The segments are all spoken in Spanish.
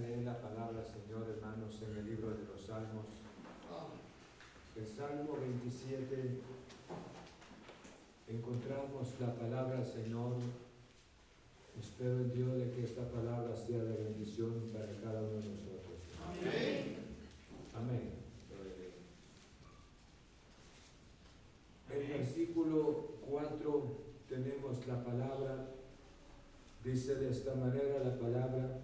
leer la palabra, Señor, hermanos, en el libro de los Salmos. El Salmo 27 encontramos la palabra, Señor. Espero en Dios de que esta palabra sea de bendición para cada uno de nosotros. Amén. Amén. En versículo 4 tenemos la palabra, dice de esta manera la palabra,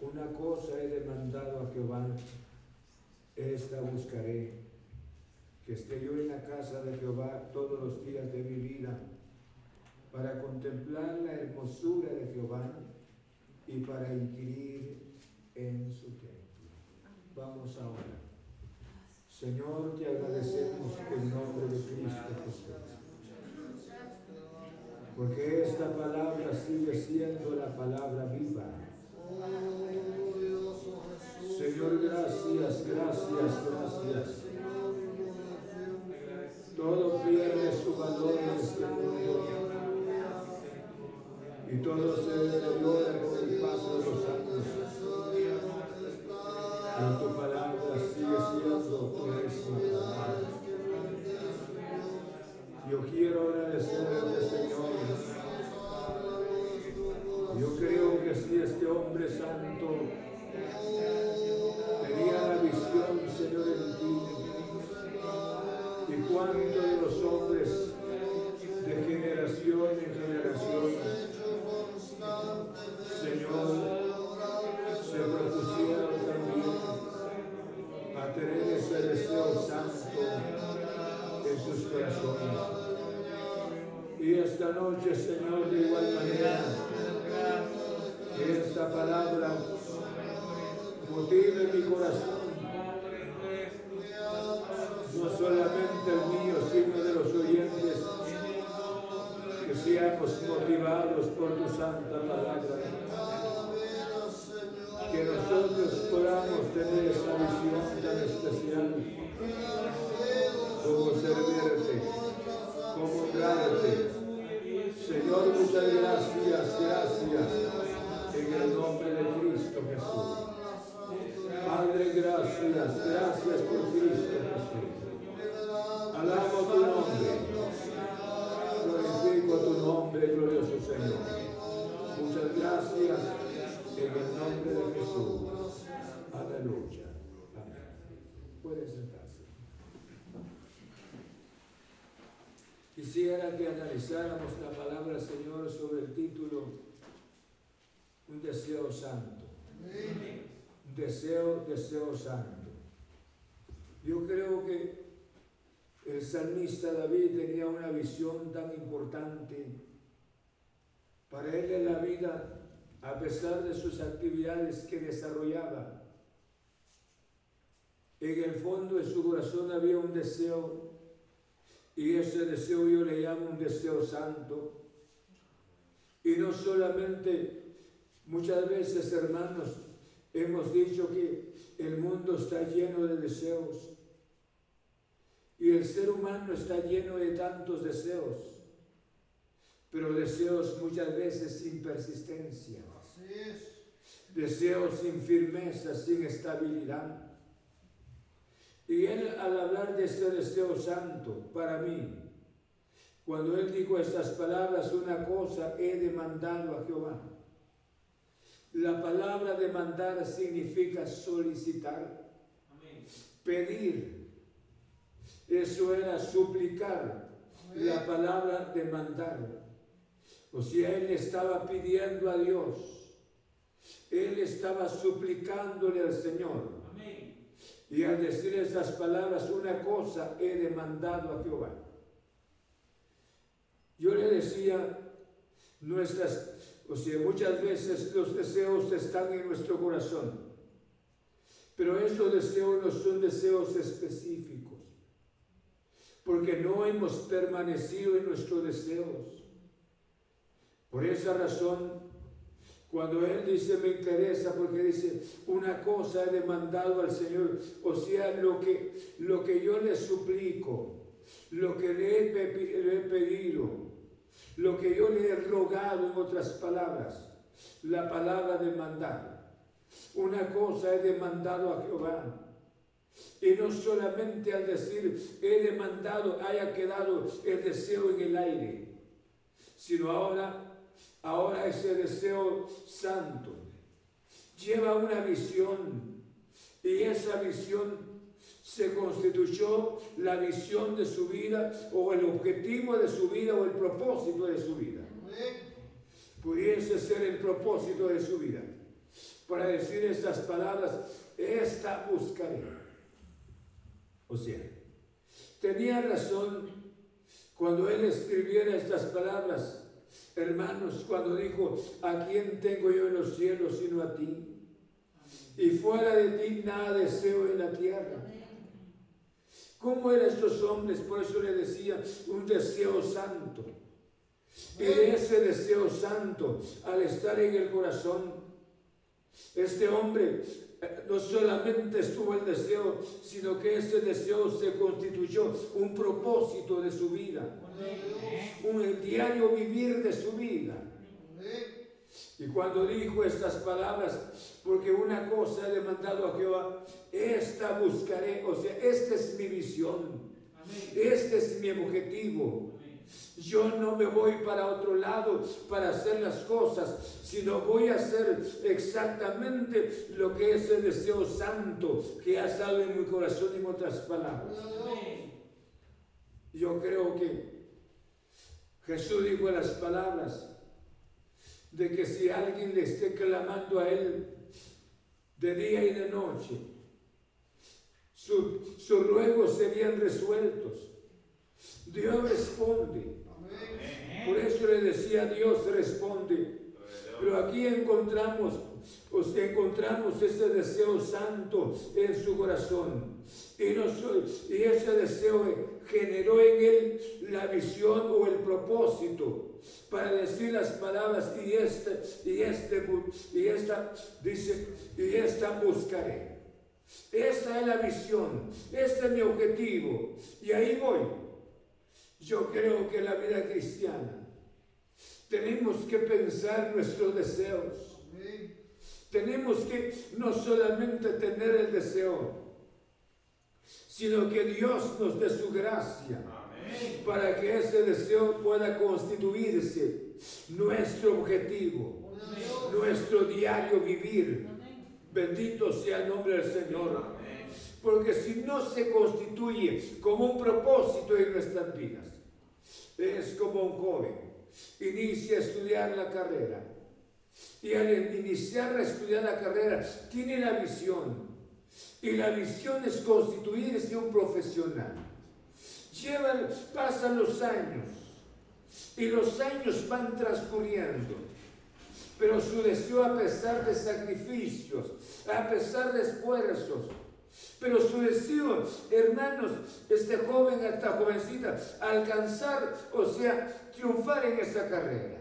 una cosa he demandado a Jehová, esta buscaré, que esté yo en la casa de Jehová todos los días de mi vida, para contemplar la hermosura de Jehová y para inquirir en su templo. Vamos ahora. Señor, te agradecemos en nombre de Cristo Jesús. Porque esta palabra sigue siendo la palabra viva Señor, gracias, gracias, gracias. Todo pierde su valor en este mundo. Y todo se deteriora con el paso de los años. Santo tenía la visión, Señor, en ti. Y cuántos de los hombres Quisiera que analizáramos la palabra Señor sobre el título Un deseo santo. Amén deseo, deseo santo. Yo creo que el salmista David tenía una visión tan importante. Para él en la vida, a pesar de sus actividades que desarrollaba, en el fondo de su corazón había un deseo, y ese deseo yo le llamo un deseo santo. Y no solamente, muchas veces, hermanos, Hemos dicho que el mundo está lleno de deseos y el ser humano está lleno de tantos deseos, pero deseos muchas veces sin persistencia, deseos sin firmeza, sin estabilidad. Y él al hablar de este deseo santo, para mí, cuando él dijo estas palabras, una cosa he demandado a Jehová la palabra demandar significa solicitar, pedir. Eso era suplicar. La palabra demandar. O sea, él estaba pidiendo a Dios. Él estaba suplicándole al Señor. Y al decir esas palabras, una cosa he demandado a Jehová. Yo le decía, nuestras o sea, muchas veces los deseos están en nuestro corazón, pero esos deseos no son deseos específicos, porque no hemos permanecido en nuestros deseos. Por esa razón, cuando Él dice me interesa, porque dice una cosa he demandado al Señor, o sea, lo que, lo que yo le suplico, lo que le he pedido, lo que yo le he rogado en otras palabras, la palabra de mandar. Una cosa he demandado a Jehová. Y no solamente al decir he demandado haya quedado el deseo en el aire, sino ahora, ahora ese deseo santo lleva una visión y esa visión se constituyó la visión de su vida o el objetivo de su vida o el propósito de su vida. Pudiese ser el propósito de su vida. Para decir estas palabras, esta buscaré. O sea, tenía razón cuando él escribiera estas palabras, hermanos, cuando dijo, ¿a quién tengo yo en los cielos sino a ti? Y fuera de ti nada deseo en la tierra. ¿Cómo eran estos hombres? Por eso le decía un deseo santo. Y ese deseo santo, al estar en el corazón, este hombre no solamente estuvo el deseo, sino que ese deseo se constituyó un propósito de su vida, un diario vivir de su vida. Y cuando dijo estas palabras, porque una cosa he demandado a Jehová, esta buscaré, o sea, esta es mi visión, este es mi objetivo. Yo no me voy para otro lado para hacer las cosas, sino voy a hacer exactamente lo que es el deseo santo que ha estado en mi corazón, en otras palabras. Yo creo que Jesús dijo las palabras de que si alguien le esté clamando a Él de día y de noche, sus ruegos serían resueltos. Dios responde. Por eso le decía Dios responde. Pero aquí encontramos, os encontramos ese deseo santo en su corazón. Y, ese deseo generó en él la visión o el propósito para decir las palabras y este, y este, y esta, dice, y esta buscaré. Esta es la visión, este es mi objetivo. Y ahí voy. Yo creo que la vida cristiana tenemos que pensar nuestros deseos. Tenemos que no solamente tener el deseo, sino que Dios nos dé su gracia para que ese deseo pueda constituirse nuestro objetivo, nuestro diario vivir. Bendito sea el nombre del Señor. Porque si no se constituye como un propósito en nuestras vidas, es como un joven, inicia a estudiar la carrera. Y al iniciar a estudiar la carrera, tiene la visión. Y la visión es constituirse un profesional. Llevan, pasan los años y los años van transcurriendo. Pero su deseo, a pesar de sacrificios, a pesar de esfuerzos, pero su deseo, hermanos, este joven, esta jovencita, alcanzar, o sea, triunfar en esa carrera.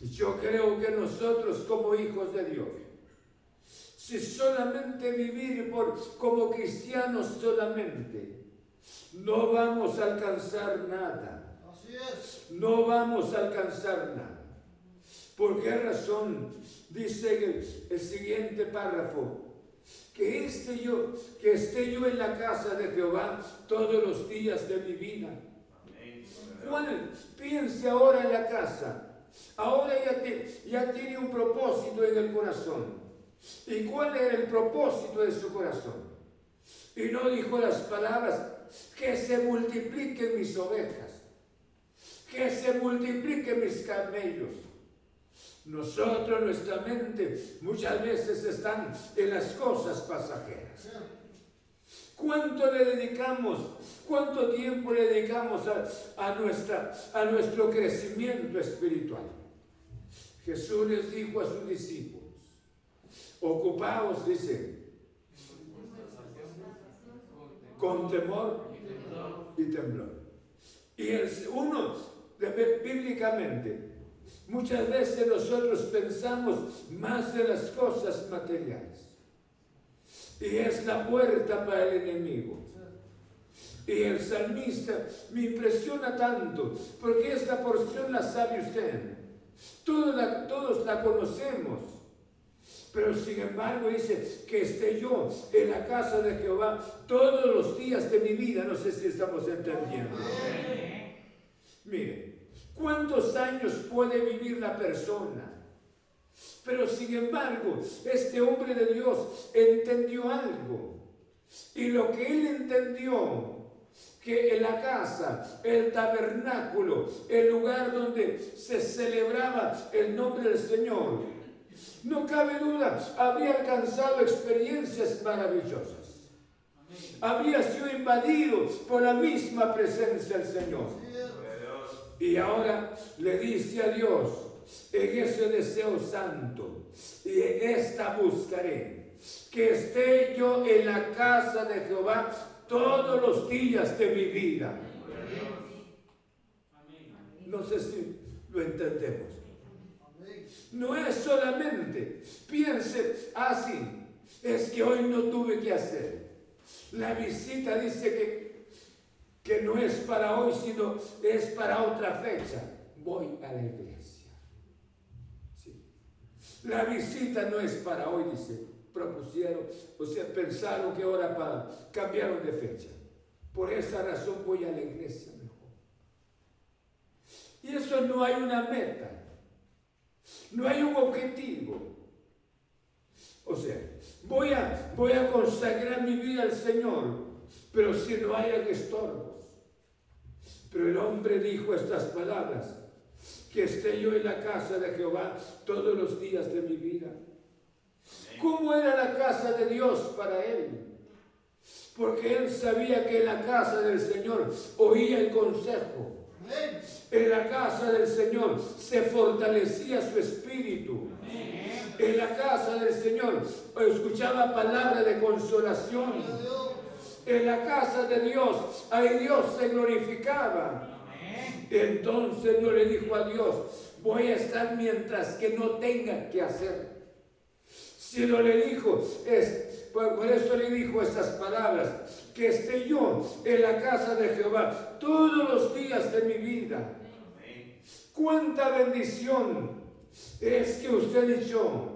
Yo creo que nosotros como hijos de Dios, si solamente vivir por, como cristianos solamente, no vamos a alcanzar nada. Así es. No vamos a alcanzar nada. ¿Por qué razón? Dice el, el siguiente párrafo que, este yo, que esté yo en la casa de Jehová todos los días de mi vida. Piense ahora en la casa. Ahora ya, ya tiene un propósito en el corazón. ¿Y cuál era el propósito de su corazón? Y no dijo las palabras, que se multipliquen mis ovejas, que se multipliquen mis camellos nosotros, nuestra mente, muchas veces están en las cosas pasajeras. ¿Cuánto le dedicamos? ¿Cuánto tiempo le dedicamos a, nuestra, a nuestro crecimiento espiritual? Jesús les dijo a sus discípulos, ocupaos, dice, con temor y temblor. Y el, uno, bíblicamente, Muchas veces nosotros pensamos más de las cosas materiales. Y es la puerta para el enemigo. Y el salmista me impresiona tanto, porque esta porción la sabe usted. Todos la, todos la conocemos. Pero sin embargo dice que esté yo en la casa de Jehová todos los días de mi vida. No sé si estamos entendiendo. Mire, ¿cuántos años puede vivir la persona? Pero sin embargo, este hombre de Dios entendió algo. Y lo que él entendió, que en la casa, el tabernáculo, el lugar donde se celebraba el nombre del Señor, no cabe duda, había alcanzado experiencias maravillosas. Había sido invadido por la misma presencia del Señor. Y ahora le dice a Dios, en ese deseo santo, y esta buscaré, que esté yo en la casa de Jehová todos los días de mi vida. No sé si lo entendemos. No es solamente, piense así, es que hoy no tuve que hacer. La visita dice que, que no es para hoy, sino es para otra fecha. Voy a la iglesia. La visita no es para hoy, dice, propusieron, o sea, pensaron que ahora para, cambiaron de fecha. Por esa razón voy a la iglesia mejor. Y eso no hay una meta, no hay un objetivo. O sea, voy a, voy a consagrar mi vida al Señor, pero si no hay estorbos. Pero el hombre dijo estas palabras, que esté yo en la casa de Jehová todos los días de mi vida. ¿Cómo era la casa de Dios para él? Porque él sabía que en la casa del Señor oía el consejo. En la casa del Señor se fortalecía su espíritu. En la casa del Señor escuchaba palabra de consolación. En la casa de Dios, ahí Dios se glorificaba. Entonces no le dijo a Dios, voy a estar mientras que no tenga que hacer. Si no le dijo, es, por, eso le dijo estas palabras, que esté yo en la casa de Jehová todos los días de mi vida. Cuánta bendición es que usted y yo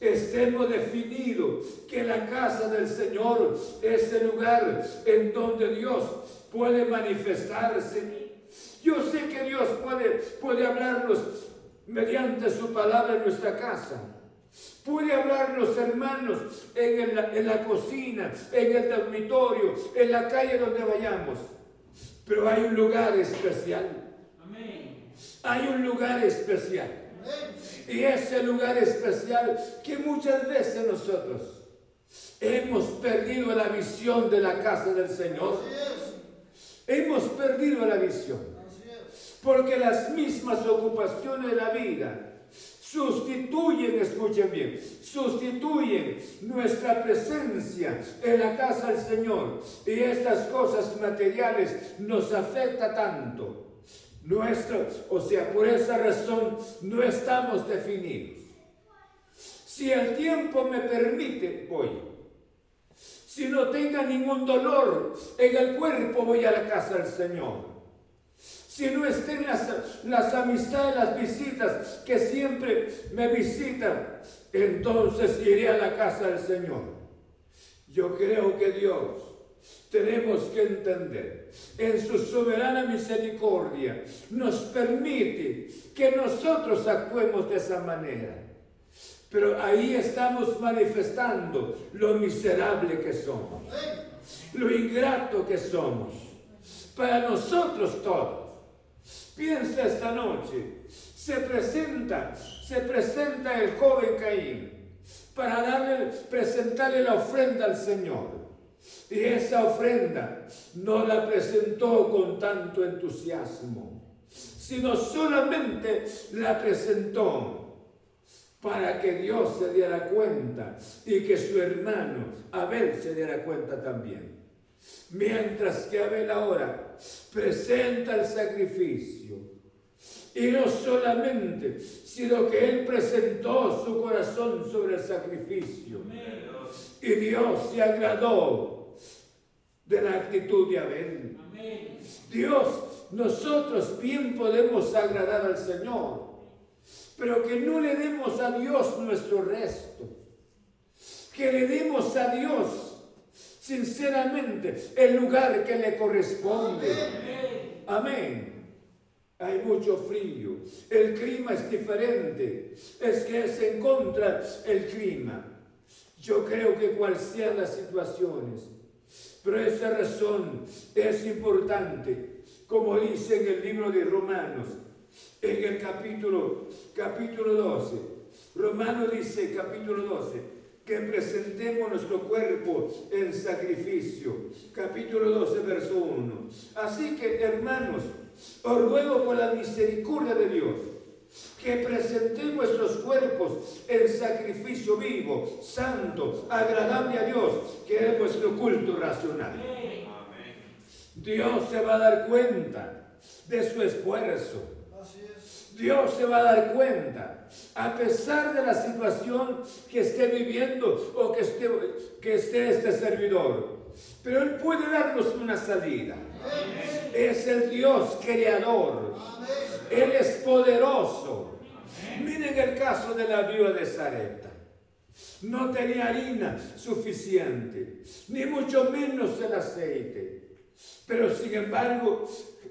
estemos definidos que la casa del Señor es el lugar en donde Dios puede manifestarse. Yo sé que Dios puede, puede hablarnos mediante su palabra en nuestra casa. Puede hablarnos, hermanos, en, en la cocina, en el dormitorio, en la calle donde vayamos. Pero hay un lugar especial. Hay un lugar especial. Y ese lugar especial que muchas veces nosotros hemos perdido la visión de la casa del Señor. Hemos perdido la visión. Porque las mismas ocupaciones de la vida sustituyen, escuchen bien, sustituyen nuestra presencia en la casa del Señor. Y estas cosas materiales nos afecta tanto. Nuestro, o sea, por esa razón no estamos definidos. Si el tiempo me permite, voy. Si no tenga ningún dolor en el cuerpo, voy a la casa del Señor si no estén las, las amistades, las visitas que siempre me visitan, entonces iré a la casa del Señor. Yo creo que Dios tenemos que entender en su soberana misericordia nos permite que nosotros actuemos de esa manera. Pero ahí estamos manifestando lo miserable que somos, lo ingrato que somos, para nosotros todos. Piensa esta noche, se presenta, se presenta el joven Caín para darle, presentarle la ofrenda al Señor. Y esa ofrenda no la presentó con tanto entusiasmo, sino solamente la presentó para que Dios se diera cuenta y que su hermano Abel se diera cuenta también. Mientras que Abel ahora presenta el sacrificio. Y no solamente, sino que él presentó su corazón sobre el sacrificio. Y Dios se agradó de la actitud de Abel. Dios, nosotros bien podemos agradar al Señor, pero que no le demos a Dios nuestro resto que le demos a Dios sinceramente el lugar que le corresponde. Amén. Hay mucho frío, el clima es diferente, es que se encuentra el clima. Yo creo que cual sean las situaciones, pero esa razón es importante, como dice en el libro de Romanos, en el capítulo, capítulo 12. Romano dice, capítulo 12, que presentemos nuestro cuerpo en sacrificio. Capítulo 12, verso 1. Así que, hermanos, os ruego por la misericordia de Dios que presentemos nuestros cuerpos en sacrificio vivo, santo, agradable a Dios, que es vuestro culto racional. Dios se va a dar cuenta de su esfuerzo. Dios se va a dar cuenta, a pesar de la situación que esté viviendo o que esté, que esté este servidor. Pero Él puede darnos una salida. Es el Dios creador. Él es poderoso. Miren el caso de la viuda de Zareta. No tenía harina suficiente, ni mucho menos el aceite. Pero sin embargo,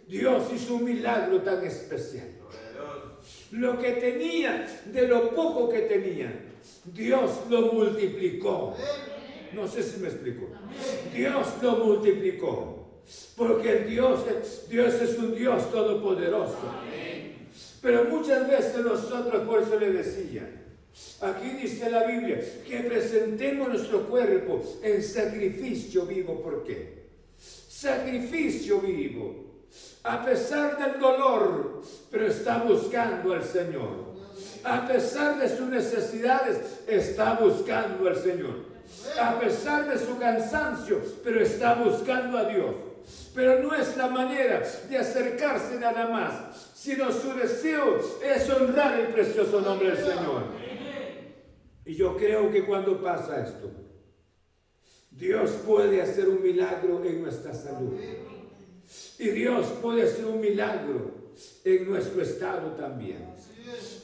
Dios hizo un milagro tan especial. Lo que tenía, de lo poco que tenía, Dios lo multiplicó. No sé si me explico. Dios lo multiplicó. Porque Dios, Dios es un Dios todopoderoso. Pero muchas veces nosotros, por eso le decía, aquí dice la Biblia, que presentemos nuestro cuerpo en sacrificio vivo. ¿Por qué? Sacrificio vivo. A pesar del dolor, pero está buscando al Señor. A pesar de sus necesidades, está buscando al Señor a pesar de su cansancio, pero está buscando a Dios. Pero no es la manera de acercarse nada más, sino su deseo es honrar el precioso nombre del Señor. Y yo creo que cuando pasa esto, Dios puede hacer un milagro en nuestra salud. Y Dios puede hacer un milagro en nuestro estado también.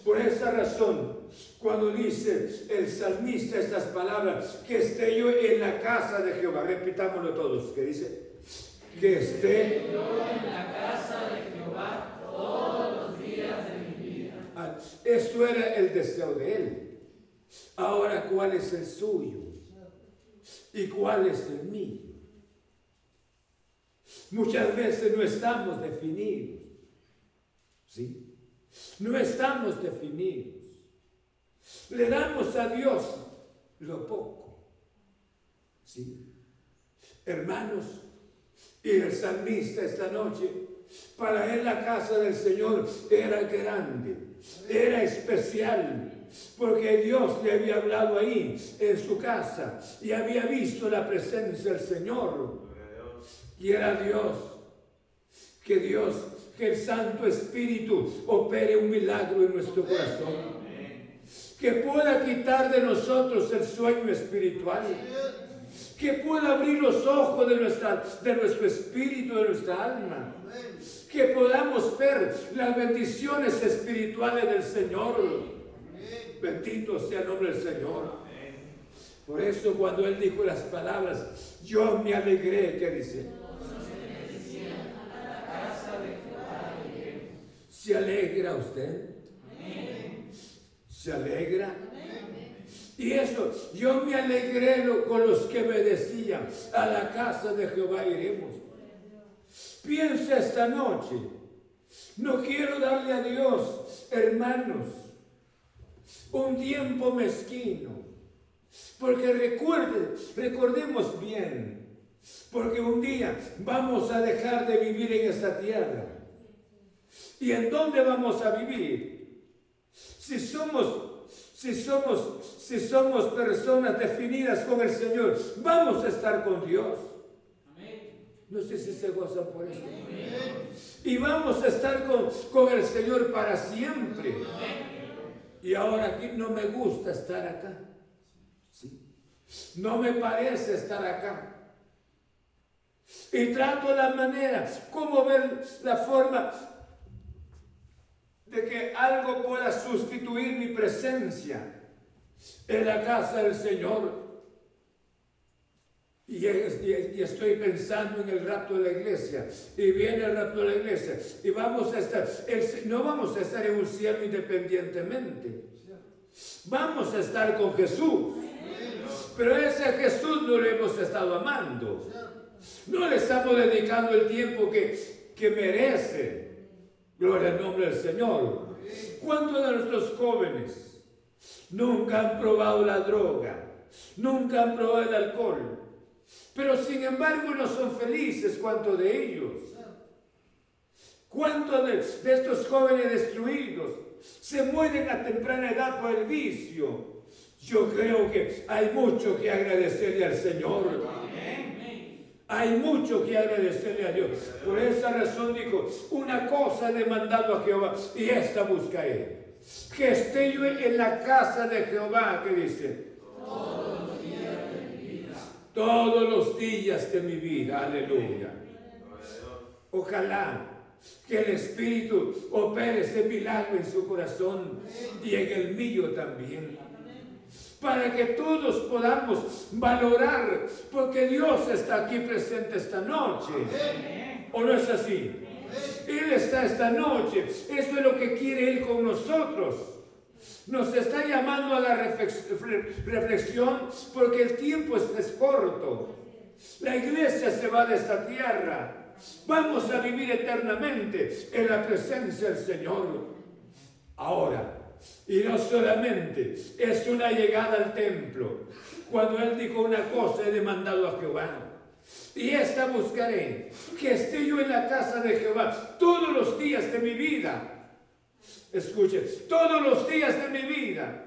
Por esa razón, cuando dice el salmista estas palabras, que esté yo en la casa de Jehová, repitámoslo todos, que dice, que esté yo en la casa de Jehová todos los días de mi vida. Esto era el deseo de él. Ahora, ¿cuál es el suyo? ¿Y cuál es el mío? Muchas veces no estamos definidos. ¿Sí? No estamos definidos. Le damos a Dios lo poco. ¿Sí? Hermanos, y el salmista esta noche, para él la casa del Señor era grande, era especial, porque Dios le había hablado ahí en su casa y había visto la presencia del Señor. Y era Dios, que Dios que el Santo Espíritu opere un milagro en nuestro corazón. Que pueda quitar de nosotros el sueño espiritual. Que pueda abrir los ojos de, nuestra, de nuestro espíritu, de nuestra alma. Que podamos ver las bendiciones espirituales del Señor. Bendito sea el nombre del Señor. Por eso cuando Él dijo las palabras, yo me alegré, ¿qué dice? ¿Se alegra usted? ¿Se alegra? Y eso, yo me alegré con los que me decían, a la casa de Jehová iremos. Piensa esta noche, no quiero darle a Dios, hermanos, un tiempo mezquino. Porque recuerde, recordemos bien, porque un día vamos a dejar de vivir en esta tierra. ¿Y en dónde vamos a vivir? Si somos, si somos, si somos personas definidas con el Señor, vamos a estar con Dios. No sé si se gozan por esto. Y vamos a estar con, con el Señor para siempre. Y ahora aquí no me gusta estar acá. No me parece estar acá. Y trato la manera, como ver la forma de que algo pueda sustituir mi presencia en la casa del Señor. Y, estoy pensando en el rapto de la iglesia. Y viene el rapto de la iglesia. Y vamos a estar, no vamos a estar en un cielo independientemente. Vamos a estar con Jesús. Pero ese Jesús no le hemos estado amando. No le estamos dedicando el tiempo que, que merece. Gloria al nombre del Señor. ¿Cuántos de nuestros jóvenes nunca han probado la droga? Nunca han probado el alcohol. Pero sin embargo no son felices. ¿Cuántos de ellos? ¿Cuántos de, estos jóvenes destruidos se mueren a temprana edad por el vicio? Yo creo que hay mucho que agradecerle al Señor. Hay mucho que agradecerle a Dios. Por esa razón dijo, una cosa he demandado a Jehová y esta busca él. Que esté yo en la casa de Jehová, que dice. Todos los días de mi vida. Todos los días de mi vida. Aleluya. Ojalá que el Espíritu opere ese milagro en su corazón y en el mío también para que todos podamos valorar, porque Dios está aquí presente esta noche. ¿O no es así? Él está esta noche. Eso es lo que quiere Él con nosotros. Nos está llamando a la reflexión porque el tiempo es, corto. La iglesia se va de esta tierra. Vamos a vivir eternamente en la presencia del Señor. Ahora, y no solamente es una llegada al templo. Cuando él dijo una cosa, he demandado a Jehová. Y esta buscaré, que esté yo en la casa de Jehová todos los días de mi vida. Escuche, todos los días de mi vida.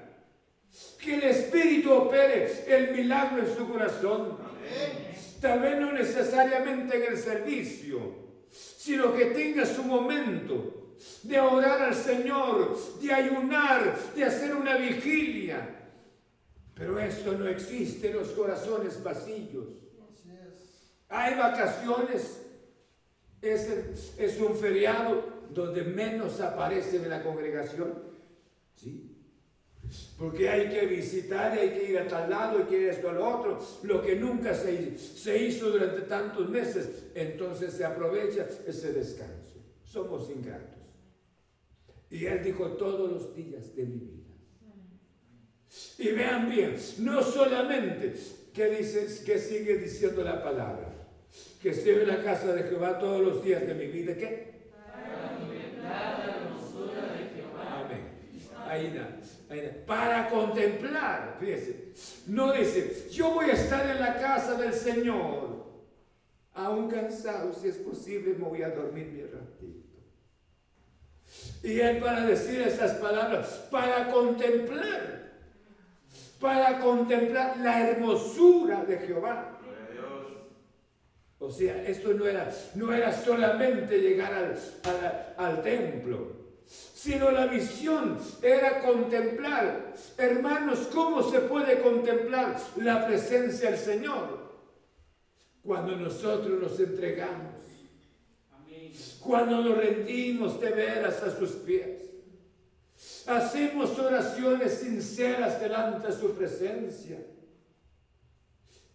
Que el Espíritu opere el milagro en su corazón. Tal vez no necesariamente en el servicio, sino que tenga su momento de orar al Señor, de ayunar, de hacer una vigilia. Pero esto no existe en los corazones vacíos. Hay vacaciones, es, un feriado donde menos aparece en la congregación. ¿Sí? Porque hay que visitar, hay que ir a tal lado, hay que ir a esto al otro, lo que nunca se, se hizo durante tantos meses. Entonces se aprovecha ese descanso. Somos ingratos. Y él dijo todos los días de mi vida. Y vean bien, no solamente que dices que sigue diciendo la palabra, que estoy en la casa de Jehová todos los días de mi vida, ¿qué? Ahí ahí Para contemplar, fíjese, no dice, yo voy a estar en la casa del Señor, aún cansado, si es posible, me voy a dormir mi ratito. Y él para decir estas palabras, para contemplar, para contemplar la hermosura de Jehová. O sea, esto no era, no era solamente llegar al, al templo, sino la visión era contemplar. Hermanos, ¿cómo se puede contemplar la presencia del Señor? Cuando nosotros nos entregamos cuando nos rendimos de veras a sus pies. Hacemos oraciones sinceras delante de su presencia.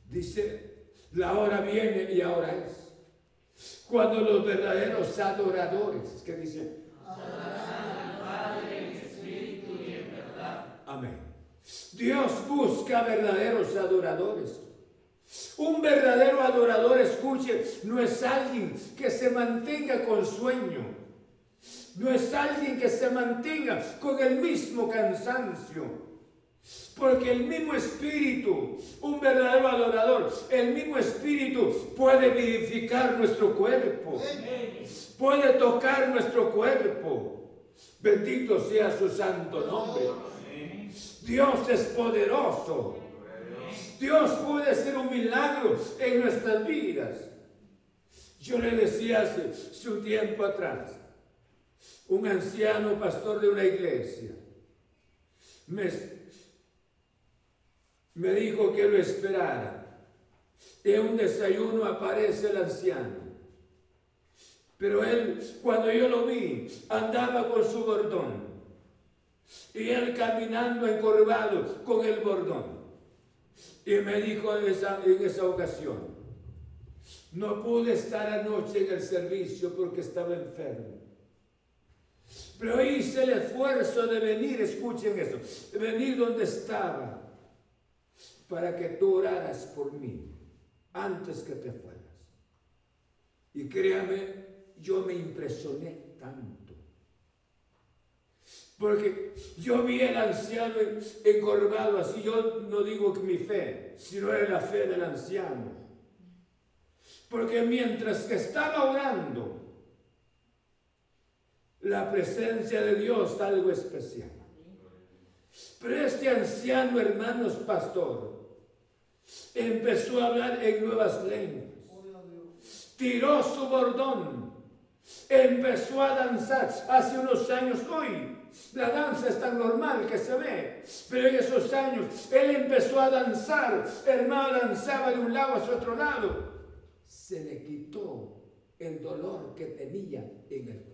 Dice, la hora viene y ahora es. Cuando los verdaderos adoradores, que dice, Amén. Dios busca verdaderos adoradores. Un verdadero adorador, escuche, no es alguien que se mantenga con sueño. No es alguien que se mantenga con el mismo cansancio. Porque el mismo espíritu, un verdadero adorador, el mismo espíritu puede vivificar nuestro cuerpo. Puede tocar nuestro cuerpo. Bendito sea su santo nombre. Dios es poderoso. Dios puede hacer un milagro en nuestras vidas. Yo le decía hace, un tiempo atrás, un anciano pastor de una iglesia me, me dijo que lo esperara. En un desayuno aparece el anciano. Pero él, cuando yo lo vi, andaba con su bordón. Y él caminando encorvado con el bordón. Y me dijo en esa, ocasión, no pude estar anoche en el servicio porque estaba enfermo. Pero hice el esfuerzo de venir, escuchen eso, de venir donde estaba, para que tú oraras por mí antes que te fueras. Y créame, yo me impresioné tanto. Porque yo vi al anciano encorvado así, yo no digo que mi fe, sino era la fe del anciano. Porque mientras que estaba orando, la presencia de Dios algo especial. Pero este anciano, hermanos, pastor, empezó a hablar en nuevas lenguas. Tiró su bordón, empezó a danzar. Hace unos años, hoy, la danza es tan normal que se ve, pero en esos años él empezó a danzar. Hermano danzaba de un lado hacia otro lado. Se le quitó el dolor que tenía en el cuerpo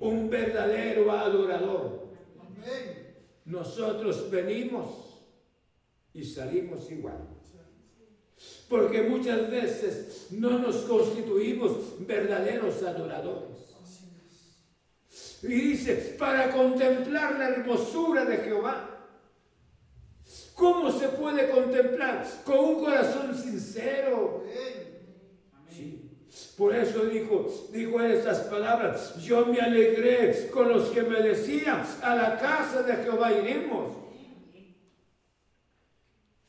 un verdadero adorador. Nosotros venimos y salimos igual. Porque muchas veces no nos constituimos verdaderos adoradores. Y dice, para contemplar la hermosura de Jehová. ¿Cómo se puede contemplar? Con un corazón sincero. Por eso dijo, dijo estas palabras, yo me alegré con los que me decían, a la casa de Jehová iremos.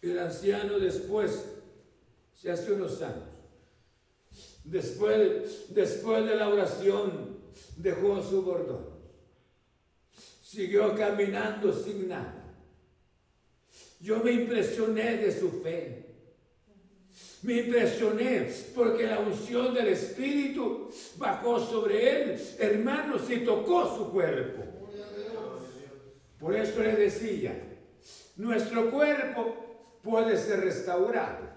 El anciano después, se hace unos años, después, después de la oración, dejó su bordón. Siguió caminando sin nada. Yo me impresioné de su fe. Me impresioné porque la unción del Espíritu bajó sobre él, hermanos, y tocó su cuerpo. Por eso le decía, nuestro cuerpo puede ser restaurado.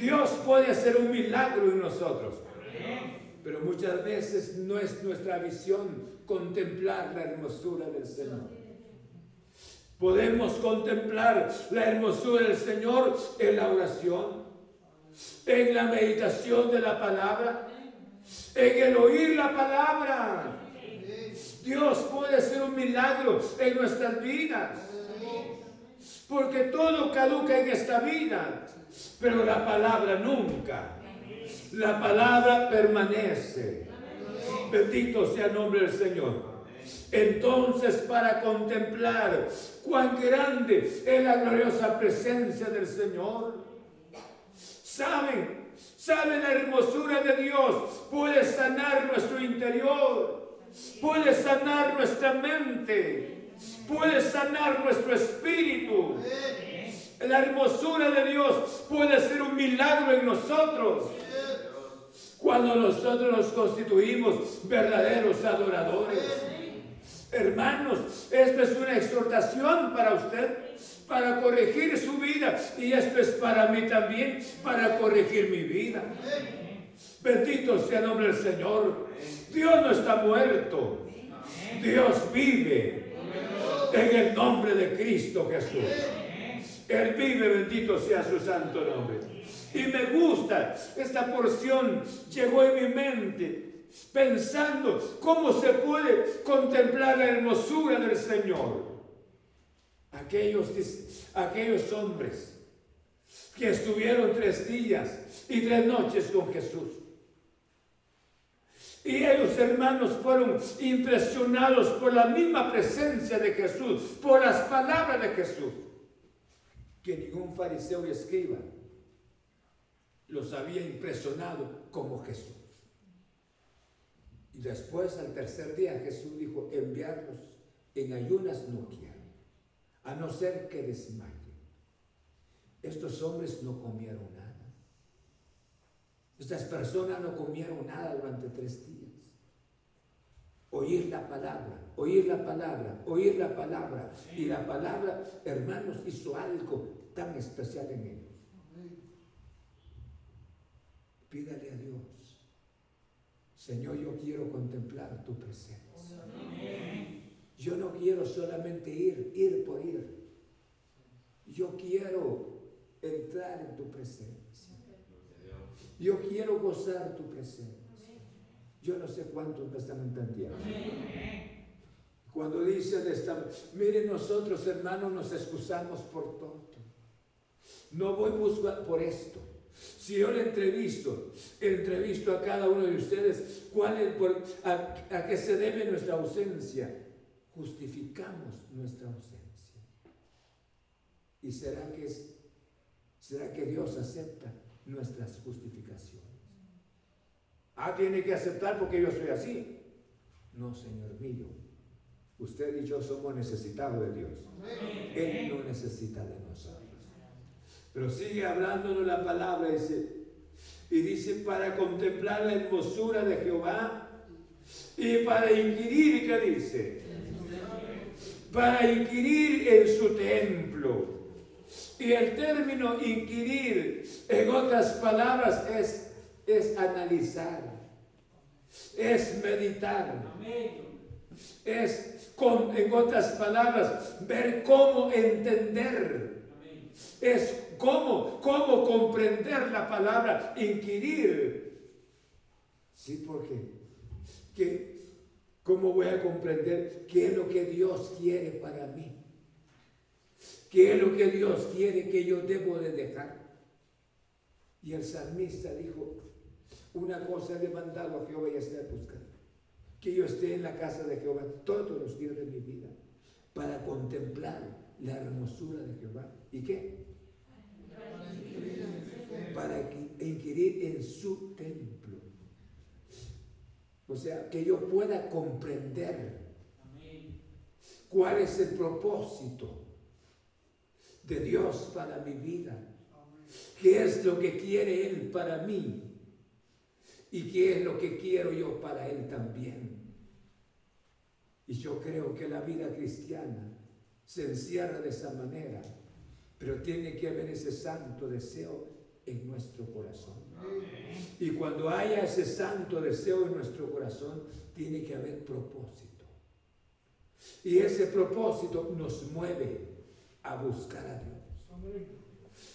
Dios puede hacer un milagro en nosotros. Pero muchas veces no es nuestra visión contemplar la hermosura del Señor. Podemos contemplar la hermosura del Señor en la oración, en la meditación de la palabra, en el oír la palabra. Dios puede hacer un milagro en nuestras vidas. Porque todo caduca en esta vida, pero la palabra nunca. La palabra permanece. Bendito sea el nombre del Señor. Entonces, para contemplar cuán grande es la gloriosa presencia del Señor, saben, saben la hermosura de Dios, puede sanar nuestro interior, puede sanar nuestra mente, puede sanar nuestro espíritu. La hermosura de Dios puede ser un milagro en nosotros. Cuando nosotros nos constituimos verdaderos adoradores. Hermanos, esta es una exhortación para usted para corregir su vida. Y esto es para mí también, para corregir mi vida. Bendito sea el nombre del Señor. Dios no está muerto. Dios vive en el nombre de Cristo Jesús. Él vive, bendito sea su santo nombre. Y me gusta esta porción, llegó en mi mente pensando cómo se puede contemplar la hermosura del Señor aquellos, aquellos hombres que estuvieron tres días y tres noches con Jesús. Y ellos, hermanos, fueron impresionados por la misma presencia de Jesús, por las palabras de Jesús, que ningún fariseo y escriba los había impresionado como Jesús. Y después, al tercer día, Jesús dijo, enviarlos en ayunas no a no ser que desmayen. Estos hombres no comieron nada. Estas personas no comieron nada durante tres días. Oír la palabra, oír la palabra, oír la palabra. Y la palabra, hermanos, hizo algo tan especial en ellos. Pídale a Dios, Señor, yo quiero contemplar tu presencia. Yo no quiero solamente ir, ir por ir. yo quiero entrar en tu presencia. Yo quiero gozar tu presencia. Yo no sé cuántos me están entendiendo. Cuando dice de esta, miren nosotros hermanos nos excusamos por todo. No voy buscar por esto. Si yo le entrevisto, entrevisto a cada uno de ustedes, ¿cuál es a, a qué se debe nuestra ausencia? Justificamos nuestra ausencia. ¿Y será que, es, será que Dios acepta nuestras justificaciones? Ah, tiene que aceptar porque yo soy así. No, Señor mío. Usted y yo somos necesitados de Dios. Él no necesita de nosotros. Pero sigue hablándonos la palabra y dice, para contemplar la hermosura de Jehová y para inquirir, ¿qué dice? Para inquirir en su templo. Y el término inquirir, en otras palabras, es, es analizar, es meditar, es, con, en otras palabras, ver cómo entender, es cómo, cómo comprender la palabra inquirir. Sí, porque qué ¿cómo voy a comprender qué es lo que Dios quiere para mí? ¿Qué es lo que Dios quiere que yo debo de dejar? Y el salmista dijo, una cosa he demandado a Jehová y esté buscando, que yo esté en la casa de Jehová todos los días de mi vida para contemplar la hermosura de Jehová. ¿Y qué? Para inquirir en su templo. O sea, que yo pueda comprender cuál es el propósito de Dios para mi vida. ¿Qué es lo que quiere Él para mí? ¿Y qué es lo que quiero yo para Él también? Y yo creo que la vida cristiana se encierra de esa manera, pero tiene que haber ese santo deseo en nuestro corazón. Y cuando haya ese santo deseo en nuestro corazón, tiene que haber propósito. Y ese propósito nos mueve a buscar a Dios.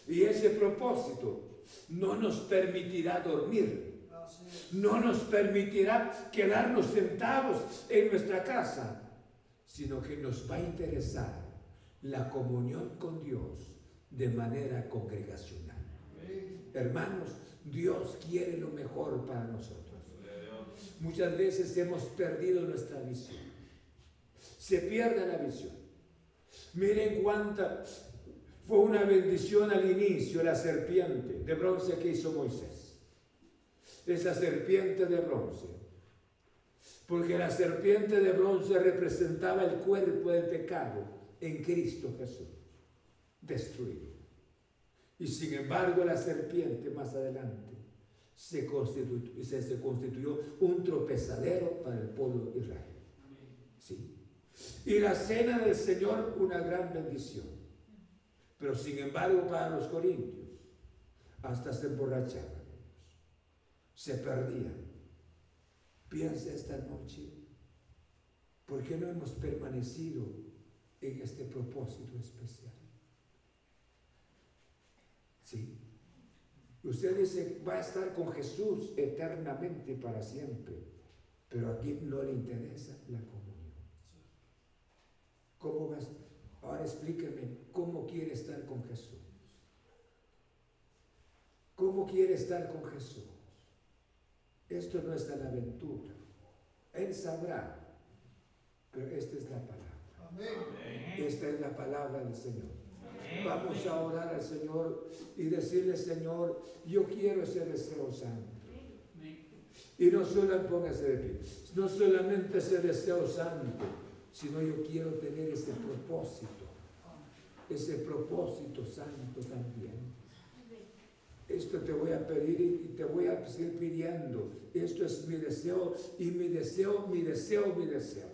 Y ese propósito no nos permitirá dormir. No nos permitirá quedarnos sentados en nuestra casa, sino que nos va a interesar la comunión con Dios de manera congregacional. Hermanos, Dios quiere lo mejor para nosotros. Muchas veces hemos perdido nuestra visión. Se pierde la visión. Miren cuánta fue una bendición al inicio la serpiente de bronce que hizo Moisés. Esa serpiente de bronce. Porque la serpiente de bronce representaba el cuerpo del pecado en Cristo Jesús, destruido. Y sin embargo la serpiente más adelante se constituyó, un tropezadero para el pueblo de Israel. ¿Sí? Y la cena del Señor, una gran bendición. Pero sin embargo, para los corintios, hasta se emborrachaban se perdían. Piensa esta noche, ¿por qué no hemos permanecido en este propósito especial? Sí. Usted dice, va a estar con Jesús eternamente para siempre, pero aquí no le interesa la cosa. ¿Cómo vas? Ahora explíqueme, ¿cómo quiere estar con Jesús? ¿Cómo quiere estar con Jesús? Esto no es la aventura. Él sabrá, pero esta es la palabra. Esta es la palabra del Señor. Vamos a orar al Señor y decirle, Señor, yo quiero ese deseo santo. Y no solo no solamente ese deseo santo, sino yo quiero tener ese propósito, ese propósito santo también. Esto te voy a pedir y te voy a seguir pidiendo. Esto es mi deseo y mi deseo, mi deseo, mi deseo.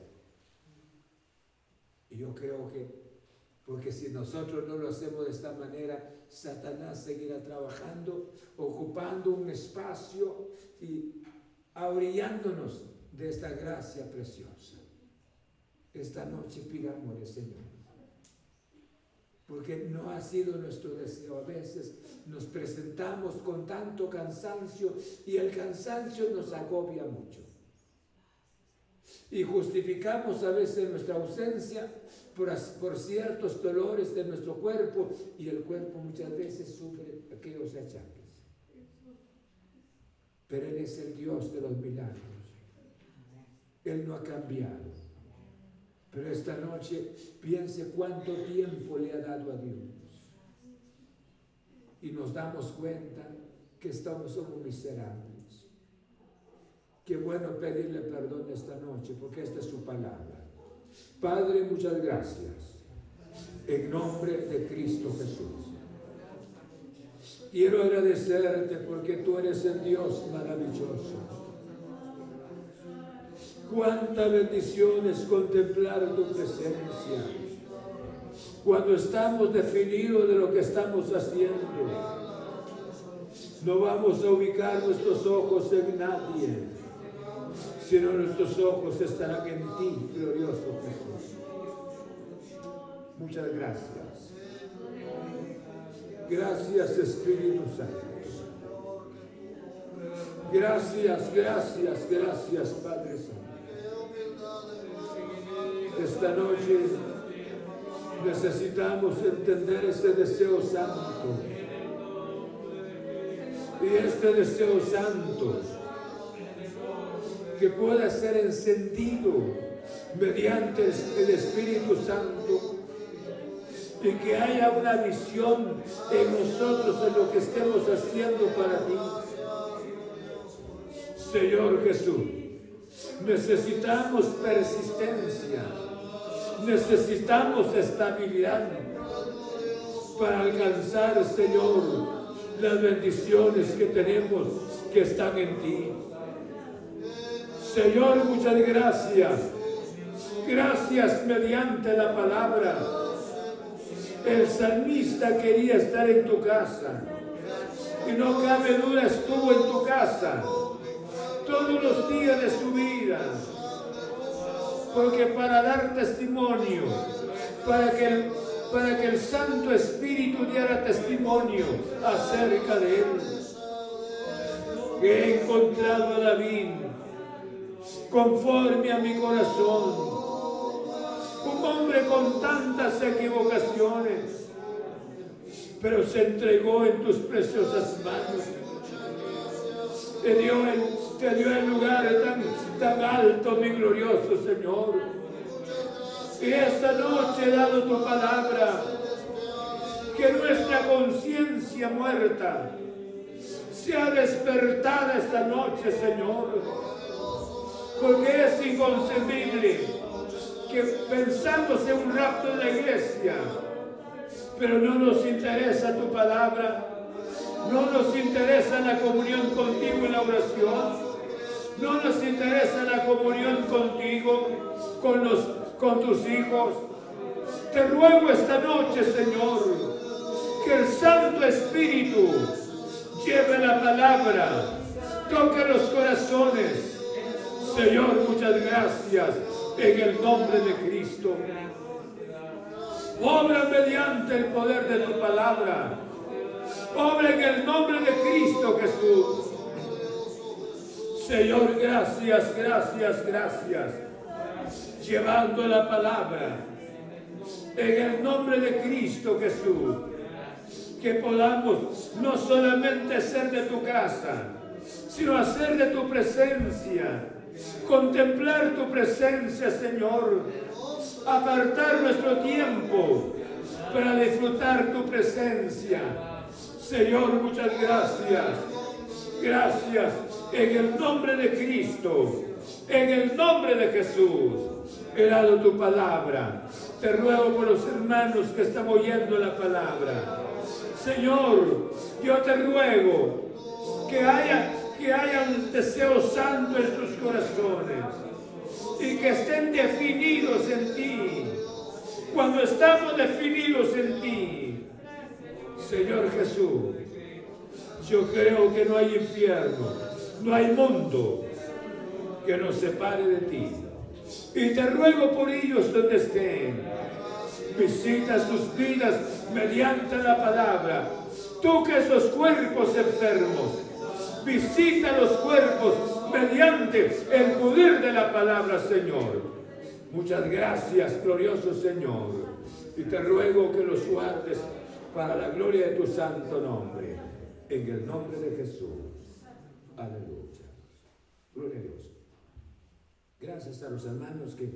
Y yo creo que, porque si nosotros no lo hacemos de esta manera, Satanás seguirá trabajando, ocupando un espacio y abrillándonos de esta gracia preciosa. Esta noche pidámosle, Señor, porque no ha sido nuestro deseo. A veces nos presentamos con tanto cansancio y el cansancio nos agobia mucho. Y justificamos a veces nuestra ausencia por, por ciertos dolores de nuestro cuerpo y el cuerpo muchas veces sufre aquellos achaques. Pero Él es el Dios de los milagros. Él no ha cambiado. Pero esta noche piense cuánto tiempo le ha dado a Dios. Y nos damos cuenta que estamos somos miserables. Qué bueno pedirle perdón esta noche porque esta es su palabra. Padre, muchas gracias. En nombre de Cristo Jesús. Quiero agradecerte porque tú eres el Dios maravilloso Cuánta bendición es contemplar tu presencia. Cuando estamos definidos de lo que estamos haciendo, no vamos a ubicar nuestros ojos en nadie, sino nuestros ojos estarán en ti, glorioso Jesús. Muchas gracias. Gracias Espíritu Santo. Gracias, gracias, gracias Padre Santo esta noche necesitamos entender ese deseo santo. Y este deseo santo que pueda ser encendido mediante el Espíritu Santo y que haya una visión en nosotros en lo que estemos haciendo para ti. Señor Jesús, necesitamos persistencia necesitamos estabilidad para alcanzar, Señor, las bendiciones que tenemos que están en ti. Señor, muchas gracias. Gracias mediante la palabra. El salmista quería estar en tu casa. Y no cabe duda, estuvo en tu casa todos los días de su vida porque para dar testimonio, para que el, para que el Santo Espíritu diera testimonio acerca de él. he encontrado a David conforme a mi corazón, un hombre con tantas equivocaciones, pero se entregó en tus preciosas manos. Te dio el te dio el lugar tan, tan alto, mi glorioso Señor. Y esta noche he dado tu palabra, que nuestra conciencia muerta sea despertada esta noche, Señor. Porque es inconcebible que pensamos en un rapto de la iglesia, pero no nos interesa tu palabra, no nos interesa la comunión contigo en la oración no nos interesa la comunión contigo, con, los, con tus hijos. Te ruego esta noche, Señor, que el Santo Espíritu lleve la palabra, toque los corazones. Señor, muchas gracias en el nombre de Cristo. Obra mediante el poder de tu palabra. Obra en el nombre de Cristo Jesús. Señor, gracias, gracias, gracias. Llevando la palabra en el nombre de Cristo Jesús. Que podamos no solamente ser de tu casa, sino hacer de tu presencia. Contemplar tu presencia, Señor. Apartar nuestro tiempo para disfrutar tu presencia. Señor, muchas gracias. Gracias en el nombre de Cristo, en el nombre de Jesús. He dado tu palabra. Te ruego por los hermanos que están oyendo la palabra. Señor, yo te ruego que haya, que haya un deseo santo en sus corazones y que estén definidos en ti. Cuando estamos definidos en ti, Señor Jesús, yo creo que no hay infierno no hay mundo que nos separe de ti. Y te ruego por ellos donde estén. Visita sus vidas mediante la palabra. Toca esos cuerpos enfermos. Visita los cuerpos mediante el poder de la palabra, Señor. Muchas gracias, glorioso Señor. Y te ruego que los guardes para la gloria de tu santo nombre. En el nombre de Jesús. Aleluya. Gloria a Dios. Gracias a los hermanos que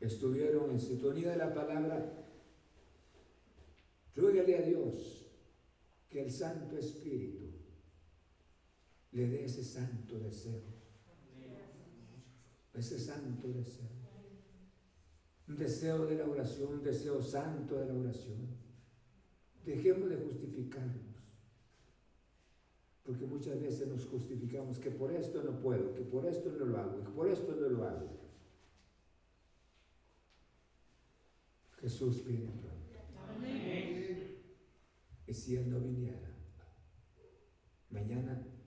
estuvieron en sintonía de la palabra. Ruégale a Dios que el Santo Espíritu le dé ese santo deseo. Ese santo deseo. Un deseo de la oración, un deseo santo de la oración. Dejemos de justificarnos. Porque muchas veces nos justificamos que por esto no puedo, que por esto no lo hago, que por esto no lo hago. Jesús viene pronto. Y si Él no viniera, mañana